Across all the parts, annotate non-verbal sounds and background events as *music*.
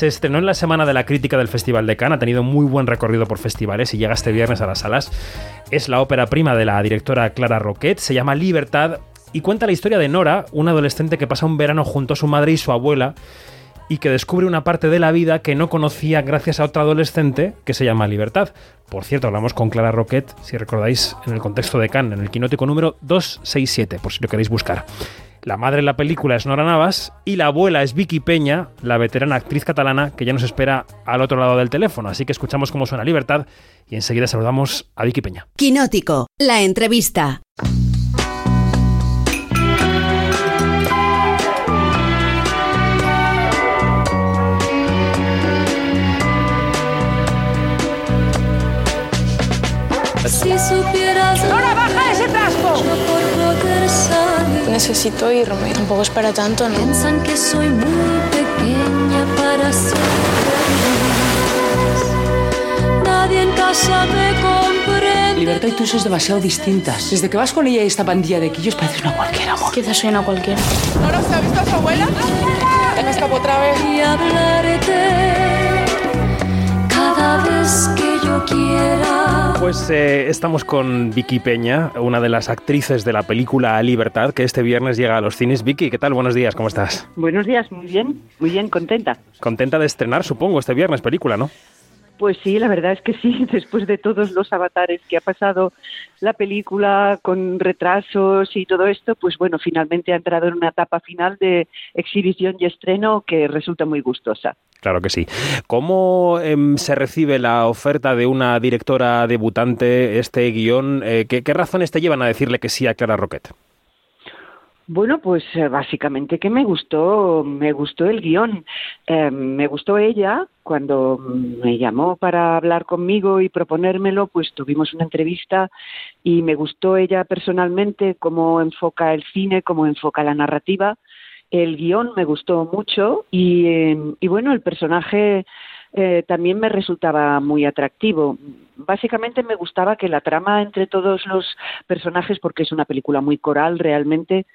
Se estrenó en la semana de la crítica del Festival de Cannes, ha tenido muy buen recorrido por festivales y llega este viernes a las salas. Es la ópera prima de la directora Clara Roquet, se llama Libertad y cuenta la historia de Nora, una adolescente que pasa un verano junto a su madre y su abuela y que descubre una parte de la vida que no conocía gracias a otra adolescente que se llama Libertad. Por cierto, hablamos con Clara Roquet, si recordáis, en el contexto de Cannes, en el quinótico número 267, por si lo queréis buscar. La madre en la película es Nora Navas y la abuela es Vicky Peña, la veterana actriz catalana que ya nos espera al otro lado del teléfono. Así que escuchamos cómo suena Libertad y enseguida saludamos a Vicky Peña. Quinótico, la entrevista. Si supieras. Necesito irme. Tampoco es para tanto, ¿no? Piensan que soy muy pequeña para ser feliz. Nadie en casa me comprende. Libertad y tú sois demasiado distintas. Desde que vas con ella y esta pandilla de quillos pareces una cualquiera, amor. Quizás soy una cualquiera. ¿Nora se ha visto a su abuela? ¿Ya me escapó otra vez? Y hablarte cada vez que yo quiera. Pues eh, estamos con Vicky Peña, una de las actrices de la película Libertad, que este viernes llega a los cines. Vicky, ¿qué tal? Buenos días, ¿cómo estás? Buenos días, muy bien, muy bien, contenta. Contenta de estrenar, supongo, este viernes película, ¿no? Pues sí, la verdad es que sí, *laughs* después de todos los avatares que ha pasado la película con retrasos y todo esto, pues bueno, finalmente ha entrado en una etapa final de exhibición y estreno que resulta muy gustosa. Claro que sí. ¿Cómo em, se recibe la oferta de una directora debutante, este guion? Eh, ¿qué, ¿Qué razones te llevan a decirle que sí a Clara Roquet? Bueno, pues eh, básicamente que me gustó, me gustó el guion, Eh, me gustó ella cuando me llamó para hablar conmigo y proponérmelo, pues tuvimos una entrevista y me gustó ella personalmente cómo enfoca el cine, cómo enfoca la narrativa. El guion me gustó mucho y, eh, y bueno, el personaje eh, también me resultaba muy atractivo. Básicamente me gustaba que la trama entre todos los personajes, porque es una película muy coral realmente,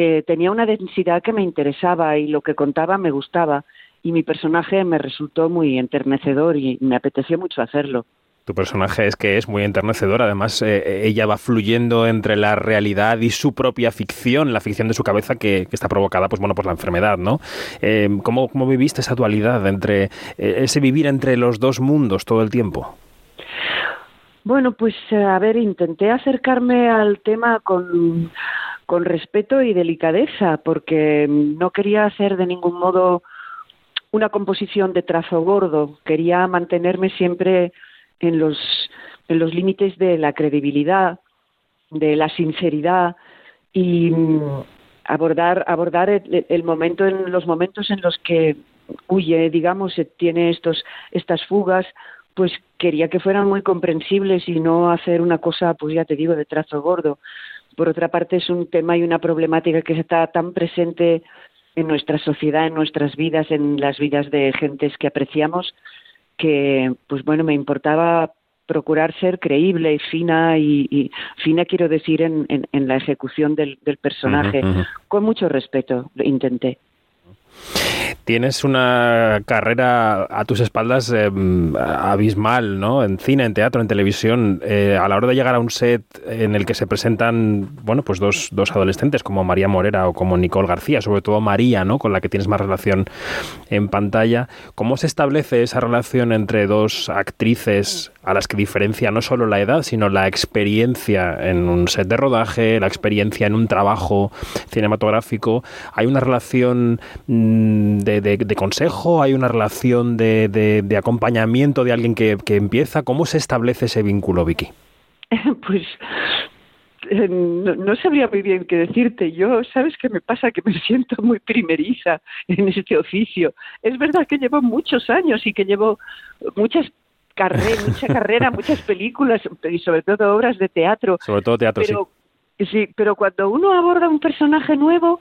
eh, tenía una densidad que me interesaba y lo que contaba me gustaba y mi personaje me resultó muy enternecedor y me apeteció mucho hacerlo. Tu personaje es que es muy enternecedor, además eh, ella va fluyendo entre la realidad y su propia ficción, la ficción de su cabeza que, que está provocada pues bueno, por la enfermedad, ¿no? Eh, ¿cómo, ¿Cómo viviste esa dualidad entre eh, ese vivir entre los dos mundos todo el tiempo? Bueno, pues a ver, intenté acercarme al tema con, con respeto y delicadeza, porque no quería hacer de ningún modo una composición de trazo gordo, quería mantenerme siempre en los, en los límites de la credibilidad, de la sinceridad y mm, abordar, abordar el, momento en los momentos en los que huye, digamos, tiene estos, estas fugas, pues quería que fueran muy comprensibles y no hacer una cosa, pues ya te digo, de trazo gordo. Por otra parte, es un tema y una problemática que está tan presente en nuestra sociedad, en nuestras vidas, en las vidas de gentes que apreciamos, que, pues bueno, me importaba procurar ser creíble y fina y, y fina quiero decir en, en, en la ejecución del, del personaje. Con mucho respeto lo intenté Tienes una carrera a tus espaldas eh, abismal, ¿no? En cine, en teatro, en televisión. Eh, a la hora de llegar a un set en el que se presentan, bueno, pues dos, dos adolescentes como María Morera o como Nicole García, sobre todo María, ¿no? Con la que tienes más relación en pantalla. ¿Cómo se establece esa relación entre dos actrices a las que diferencia no solo la edad, sino la experiencia en un set de rodaje, la experiencia en un trabajo cinematográfico? ¿Hay una relación mm, de, de- de consejo? ¿Hay una relación de, de- acompañamiento de alguien que, que empieza? ¿Cómo se establece ese vínculo, Vicky? *laughs* pues eh, no, no sabría muy bien qué decirte. Yo, ¿sabes qué me pasa? Que me *laughs* siento muy primeriza en este oficio. Es verdad que llevo muchos años y que llevo muchas carreras, mucha *laughs* carrera, muchas películas y sobre todo obras de teatro. Sobre todo teatro, pero, sí. Pero cuando uno aborda un personaje nuevo,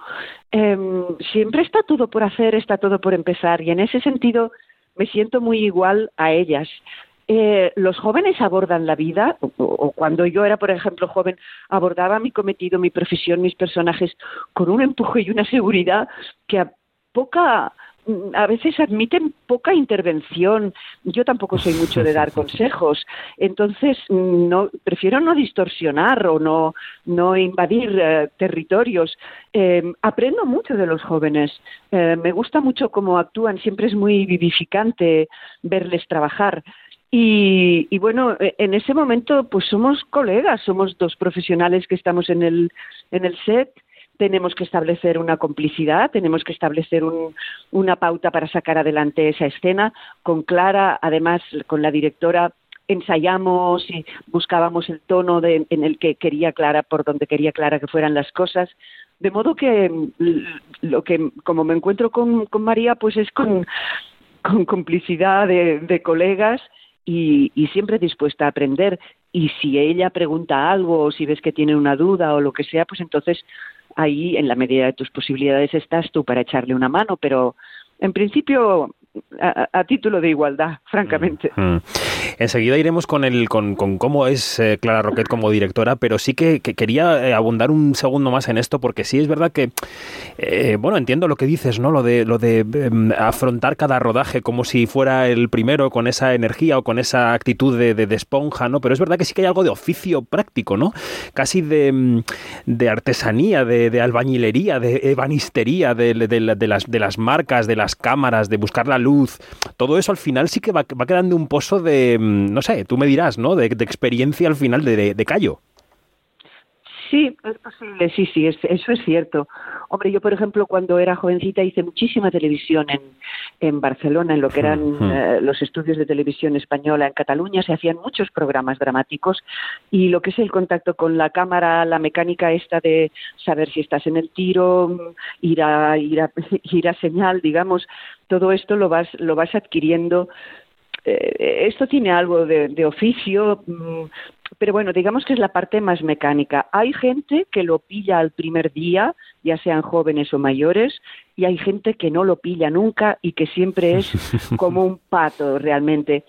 em, siempre está todo por hacer, está todo por empezar. Y en ese sentido me siento muy igual a ellas. Eh, los jóvenes abordan la vida, o, cuando yo era, por ejemplo, joven, abordaba mi cometido, mi profesión, mis personajes con un empuje y una seguridad que a poca a veces admiten poca intervención. Yo tampoco soy mucho de dar *laughs* consejos, entonces no prefiero no distorsionar o no no invadir eh, territorios. Eh, aprendo mucho de los jóvenes. Eh, me gusta mucho cómo actúan. Siempre es muy vivificante verles trabajar. Y, y, bueno, en ese momento pues somos colegas, somos dos profesionales que estamos en el, en el set tenemos que establecer una complicidad, tenemos que establecer un, una pauta para sacar adelante esa escena. Con Clara, además, con la directora, ensayamos y buscábamos el tono de, en el que quería Clara, por donde quería Clara que fueran las cosas. De modo que lo que, como me encuentro con, María, pues es con, complicidad de, de colegas y, y, siempre dispuesta a aprender. Y si ella pregunta algo o si ves que tiene una duda o lo que sea, pues entonces ahí en la medida de tus posibilidades estás tú para echarle una mano, pero en principio a, título de igualdad, francamente. Mm, mm. Enseguida iremos con el con, con cómo es eh, Clara Roquet como directora, pero sí que, quería eh, abundar un segundo más en esto, porque sí es verdad que, eh, bueno, entiendo lo que dices, ¿no? Lo de, lo de em, afrontar cada rodaje como si fuera el primero, con esa energía o con esa actitud de, de, esponja, ¿no? Pero es verdad que sí que hay algo de oficio práctico, ¿no? Casi de, em, de artesanía, de, albañilería, de ebanistería, de, las, de las marcas, de las cámaras, de buscar la luz. Todo eso al final sí que va, va quedando un pozo de Mm, no sé, tú me dirás, ¿no? De, experiencia al final de, de, Cayo. Sí, es posible, sí, sí, eso es cierto. Hombre, yo, por ejemplo, cuando era jovencita hice muchísima televisión en, en Barcelona, en lo que eran eh, los estudios de televisión española en Cataluña, se hacían muchos programas dramáticos y lo que es el contacto con la cámara, la mecánica esta de saber si estás en el tiro, ir a, ir a, *laughs* ir a señal, digamos, todo esto lo vas, lo vas adquiriendo. Eh, esto tiene algo de, oficio, mm, pero bueno, digamos que es la parte más mecánica. Hay gente que lo pilla al primer día, ya sean jóvenes o mayores, y hay gente que no lo pilla nunca y que siempre es *laughs* como un pato realmente.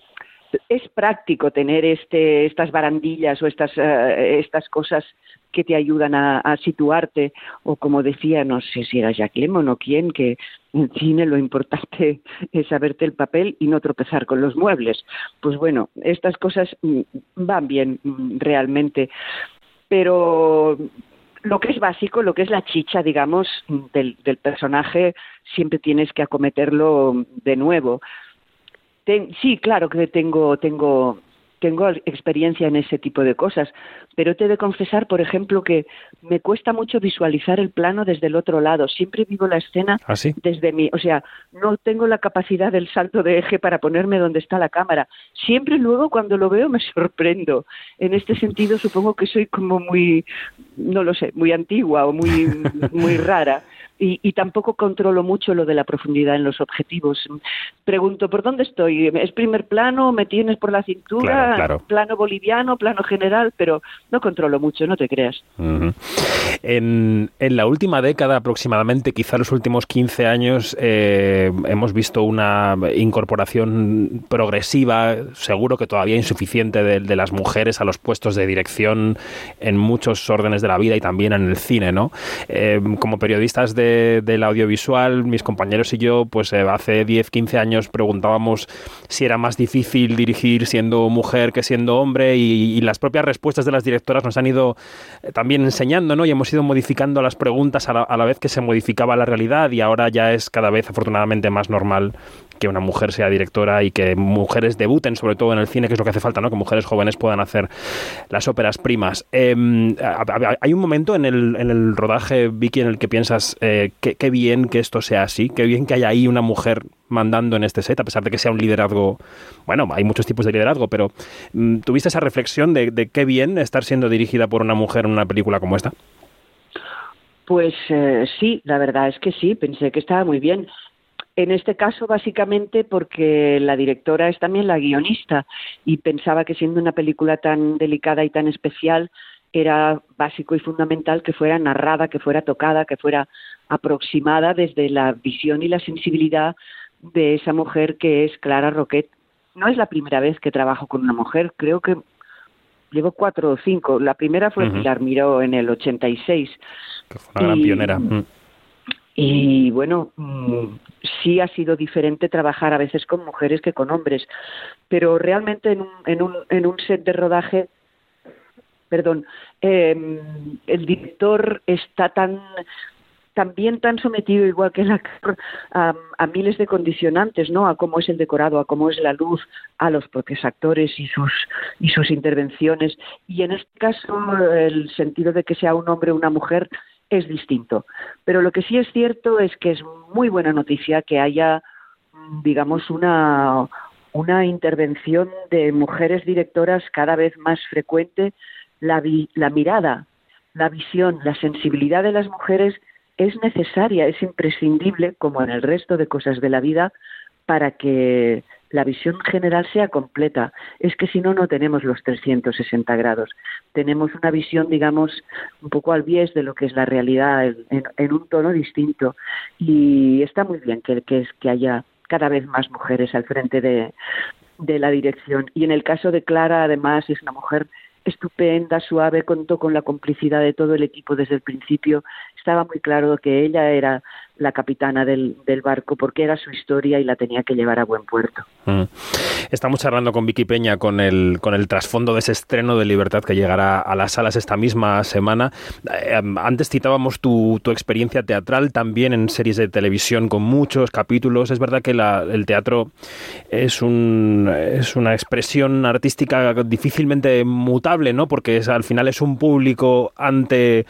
Es práctico tener este, estas barandillas o estas, eh, estas cosas que te ayudan a, situarte, o como decía, no sé si era Jacques Lemon o quién, que en cine lo importante *laughs* es saberte el papel y no tropezar con los muebles. Pues bueno, estas cosas mm, van bien mm, realmente, pero lo que es básico, lo que es la chicha, digamos, del, del personaje, siempre tienes que acometerlo de nuevo. sí, claro que tengo, tengo tengo experiencia en ese tipo de cosas, pero te he de confesar, por ejemplo, que me cuesta mucho visualizar el plano desde el otro lado. Siempre vivo la escena ¿Ah, desde mí, o sea, no tengo la capacidad del salto de eje para ponerme donde está la cámara. Siempre luego cuando lo veo me sorprendo. En este sentido, supongo que soy como muy, no lo sé, muy antigua o muy, *laughs* muy rara y, tampoco controlo mucho lo de la profundidad en los objetivos. Pregunto, ¿por dónde estoy? ¿Es primer plano? ¿Me tienes por la cintura? ¿Plano boliviano? ¿Plano general? Pero no controlo mucho, no te creas. en, en, la última década aproximadamente, quizá los últimos 15 años, eh, hemos visto una incorporación progresiva, seguro que todavía insuficiente, de, las mujeres a los puestos de dirección en muchos órdenes de la vida y también en el cine, ¿no? Eh, como periodistas de del audiovisual, mis compañeros y yo, pues eh, hace 10, 15 años preguntábamos si era más difícil dirigir siendo mujer que siendo hombre y, las propias respuestas de las directoras nos han ido eh, también enseñando, ¿no? Y hemos ido modificando las preguntas a la, a la vez que se modificaba la realidad y ahora ya es cada vez afortunadamente más normal que una mujer sea directora y que mujeres debuten, sobre todo en el cine, que es lo que hace falta, ¿no? Que mujeres jóvenes puedan hacer las óperas primas. Em, hay un momento en el, en el rodaje, Vicky, en el que piensas, eh, qué, bien que esto sea así, qué bien que haya ahí una mujer mandando en este set, a pesar de que sea un liderazgo, bueno, hay muchos tipos de liderazgo, pero mm, ¿tuviste esa reflexión de, de, qué bien estar siendo dirigida por una mujer en una película como esta? Pues eh, sí, la verdad es que sí, pensé que estaba muy bien. En este caso, básicamente porque la directora es también la guionista y pensaba que siendo una película tan delicada y tan especial, era básico y fundamental que fuera narrada, que fuera tocada, que fuera aproximada desde la visión y la sensibilidad de esa mujer que es Clara Roquet. No es la primera vez que trabajo con una mujer, creo que llevo cuatro o cinco. La primera fue Pilar Miró en el 86. Que fue una gran pionera. Mm Y bueno, mm, sí ha sido diferente trabajar a veces con mujeres que con hombres, pero realmente en un, en un, en un set de rodaje, perdón, eh, el director está tan también tan sometido, igual que el actor, a, a, miles de condicionantes, ¿no? A cómo es el decorado, a cómo es la luz, a los propios actores y sus, y sus intervenciones. Y en este caso, el sentido de que sea un hombre o una mujer es distinto. Pero lo que sí es cierto es que es muy buena noticia que haya, digamos, una, una intervención de mujeres directoras cada vez más frecuente. La, vi, la mirada, la visión, la sensibilidad de las mujeres es necesaria, es imprescindible, como en el resto de cosas de la vida, para que la visión general sea completa. Es que si no, no tenemos los 360 grados. Tenemos una visión, digamos, un poco al bies de lo que es la realidad, en, un tono distinto. Y está muy bien que haya cada vez más mujeres al frente de, de la dirección. Y en el caso de Clara, además, es una mujer estupenda, suave, contó con la complicidad de todo el equipo desde el principio. Estaba muy claro que ella era la capitana del, barco porque era su historia y la tenía que llevar a buen puerto. Mm. Estamos charlando con Vicky Peña con el, con el trasfondo de ese estreno de Libertad que llegará a las salas esta misma semana. Eh, antes citábamos tu, experiencia teatral también en series de televisión con muchos capítulos. Es verdad que el teatro es, un, es una expresión artística difícilmente mutable, ¿no? Porque al final es un público ante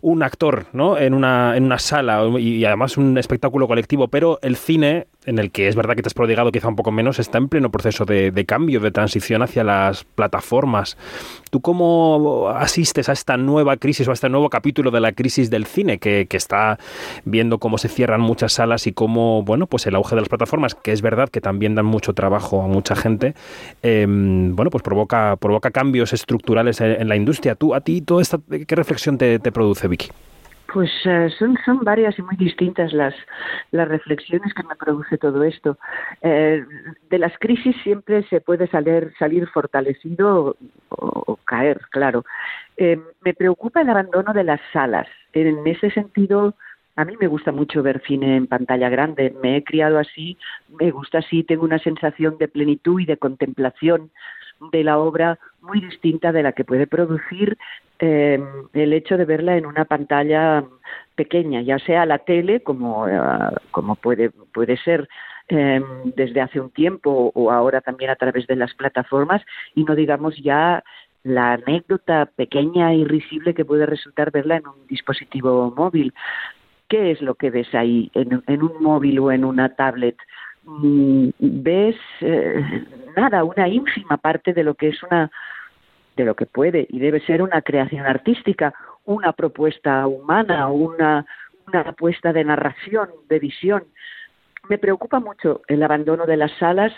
un actor, ¿no? En una, en una sala y además un espectáculo colectivo, pero el cine, en el que es verdad que te has prodigado quizá un poco menos, está en pleno proceso de, cambio, de transición hacia las plataformas. ¿Tú cómo asistes a esta nueva crisis o a este nuevo capítulo de la crisis del cine que, está viendo cómo se cierran muchas salas y cómo, bueno, pues el auge de las plataformas, que es verdad que también dan mucho trabajo a mucha gente, eh, bueno, pues provoca, provoca cambios estructurales en, la industria. ¿Tú, a ti, toda esta, qué reflexión te produce, Vicky? Pues uh, son, varias y muy distintas las, las reflexiones que me produce todo esto. Eh, de las crisis siempre se puede salir, salir fortalecido o, o caer, claro. Eh, me preocupa el abandono de las salas. En ese sentido, a mí me gusta mucho ver cine en pantalla grande. Me he criado así, me gusta así, tengo una sensación de plenitud y de contemplación de la obra muy distinta de la que puede producir eh, el hecho de verla en una pantalla pequeña, ya sea la tele, como, uh, como puede, puede ser eh, desde hace un tiempo o ahora también a través de las plataformas, y no digamos ya la anécdota pequeña y risible que puede resultar verla en un dispositivo móvil. ¿Qué es lo que ves ahí en, un móvil o en una tablet? ves eh, nada, una ínfima parte de lo que es una de lo que puede y debe ser una creación artística, una propuesta humana, una, una apuesta de narración, de visión. Me preocupa mucho el abandono de las salas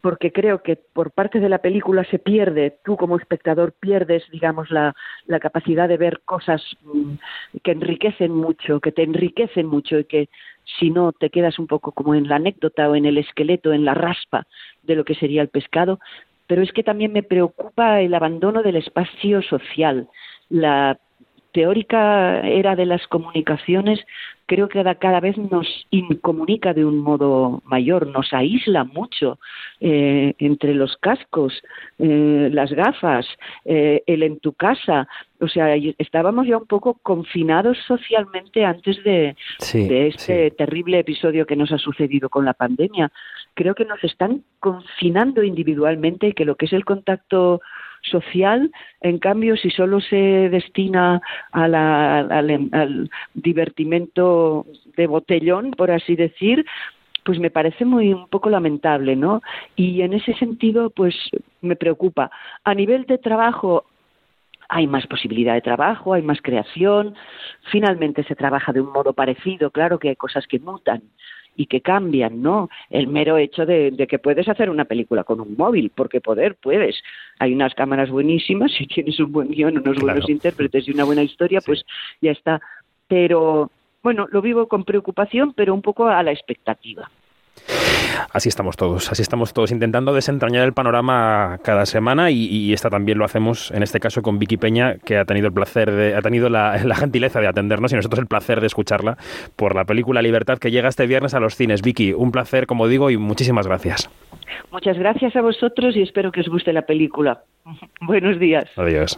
porque creo que por parte de la película se pierde, tú como espectador pierdes, digamos, la, la capacidad de ver cosas mmm, que enriquecen mucho, que te enriquecen mucho y que si no te quedas un poco como en la anécdota o en el esqueleto, en la raspa de lo que sería el pescado, pero es que también me preocupa el abandono del espacio social. La teórica era de las comunicaciones creo que cada vez nos incomunica de un modo mayor, nos aísla mucho eh, entre los cascos, eh, las gafas, eh, el en tu casa. O sea, estábamos ya un poco confinados socialmente antes de, sí, de este sí. terrible episodio que nos ha sucedido con la pandemia. Creo que nos están confinando individualmente y que lo que es el contacto social, en cambio, si solo se destina a la, al, al, divertimento de botellón, por así decir, pues me parece muy un poco lamentable, ¿no? Y en ese sentido, pues me preocupa. A nivel de trabajo, hay más posibilidad de trabajo, hay más creación, finalmente se trabaja de un modo parecido, claro que hay cosas que mutan, y que cambian, ¿no? El mero hecho de, de, que puedes hacer una película con un móvil, porque poder puedes. Hay unas cámaras buenísimas, *laughs* si tienes un buen guion, unos claro. buenos intérpretes y una buena historia, sí. pues ya está. Pero, bueno, lo vivo con preocupación, pero un poco a la expectativa. Así estamos todos, así estamos todos intentando desentrañar el panorama cada semana y, y esta también lo hacemos en este caso con Vicky Peña, que ha tenido el placer de, ha tenido la, *laughs* la gentileza de atendernos y nosotros el placer de escucharla por la película Libertad que llega este viernes a los cines. Vicky, un placer, como digo, y muchísimas gracias. Muchas gracias a vosotros y espero que os guste la película. *laughs* Buenos días. Adiós.